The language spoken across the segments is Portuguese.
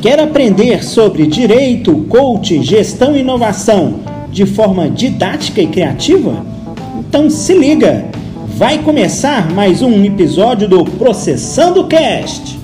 Quer aprender sobre direito, coaching, gestão e inovação de forma didática e criativa? Então se liga! Vai começar mais um episódio do Processando Cast.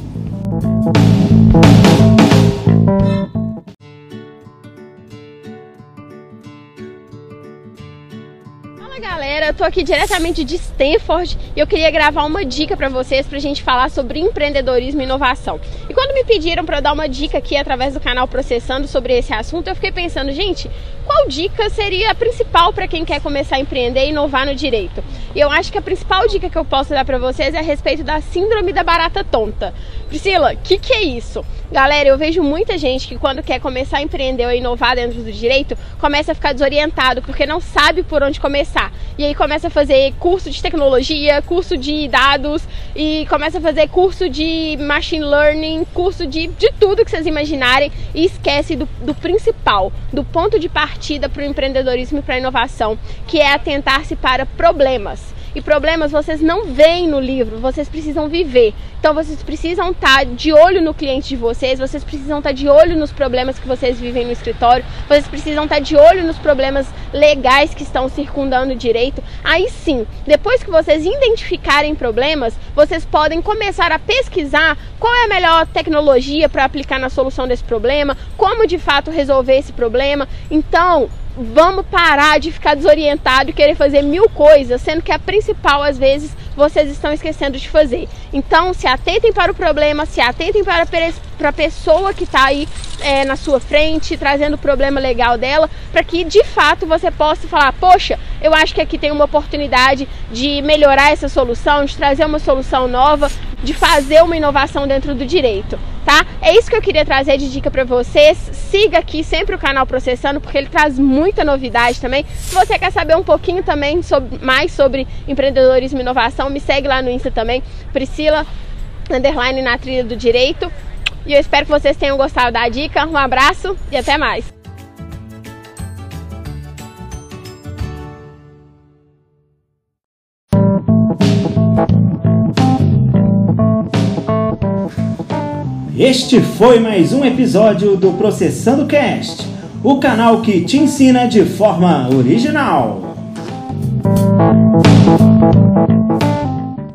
Galera, eu tô aqui diretamente de Stanford e eu queria gravar uma dica para vocês pra gente falar sobre empreendedorismo e inovação. E quando me pediram para dar uma dica aqui através do canal Processando sobre esse assunto, eu fiquei pensando, gente, qual dica seria a principal para quem quer começar a empreender e inovar no direito? E eu acho que a principal dica que eu posso dar para vocês é a respeito da síndrome da barata tonta. Priscila, o que, que é isso? Galera, eu vejo muita gente que quando quer começar a empreender ou inovar dentro do direito, começa a ficar desorientado porque não sabe por onde começar. E aí começa a fazer curso de tecnologia, curso de dados e começa a fazer curso de machine learning, curso de, de tudo que vocês imaginarem e esquece do, do principal, do ponto de partida para o empreendedorismo e para a inovação, que é atentar-se para problemas. E problemas vocês não veem no livro, vocês precisam viver. Então vocês precisam estar tá de olho no cliente de vocês, vocês precisam estar tá de olho nos problemas que vocês vivem no escritório, vocês precisam estar tá de olho nos problemas legais que estão circundando o direito. Aí sim, depois que vocês identificarem problemas, vocês podem começar a pesquisar qual é a melhor tecnologia para aplicar na solução desse problema, como de fato resolver esse problema. Então, vamos parar de ficar desorientado e querer fazer mil coisas, sendo que a principal, às vezes, vocês estão esquecendo de fazer. Então, se atentem para o problema, se atentem para, para a pessoa que está aí é, na sua frente, trazendo o problema legal dela, para que de fato você possa falar: Poxa, eu acho que aqui tem uma oportunidade de melhorar essa solução, de trazer uma solução nova, de fazer uma inovação dentro do direito, tá? É isso que eu queria trazer de dica para vocês. Siga aqui sempre o canal Processando, porque ele traz muita novidade também. Se você quer saber um pouquinho também sobre, mais sobre empreendedorismo e inovação, me segue lá no Insta também, Priscila underline na trilha do direito. E eu espero que vocês tenham gostado da dica. Um abraço e até mais. Este foi mais um episódio do Processando Cast, o canal que te ensina de forma original.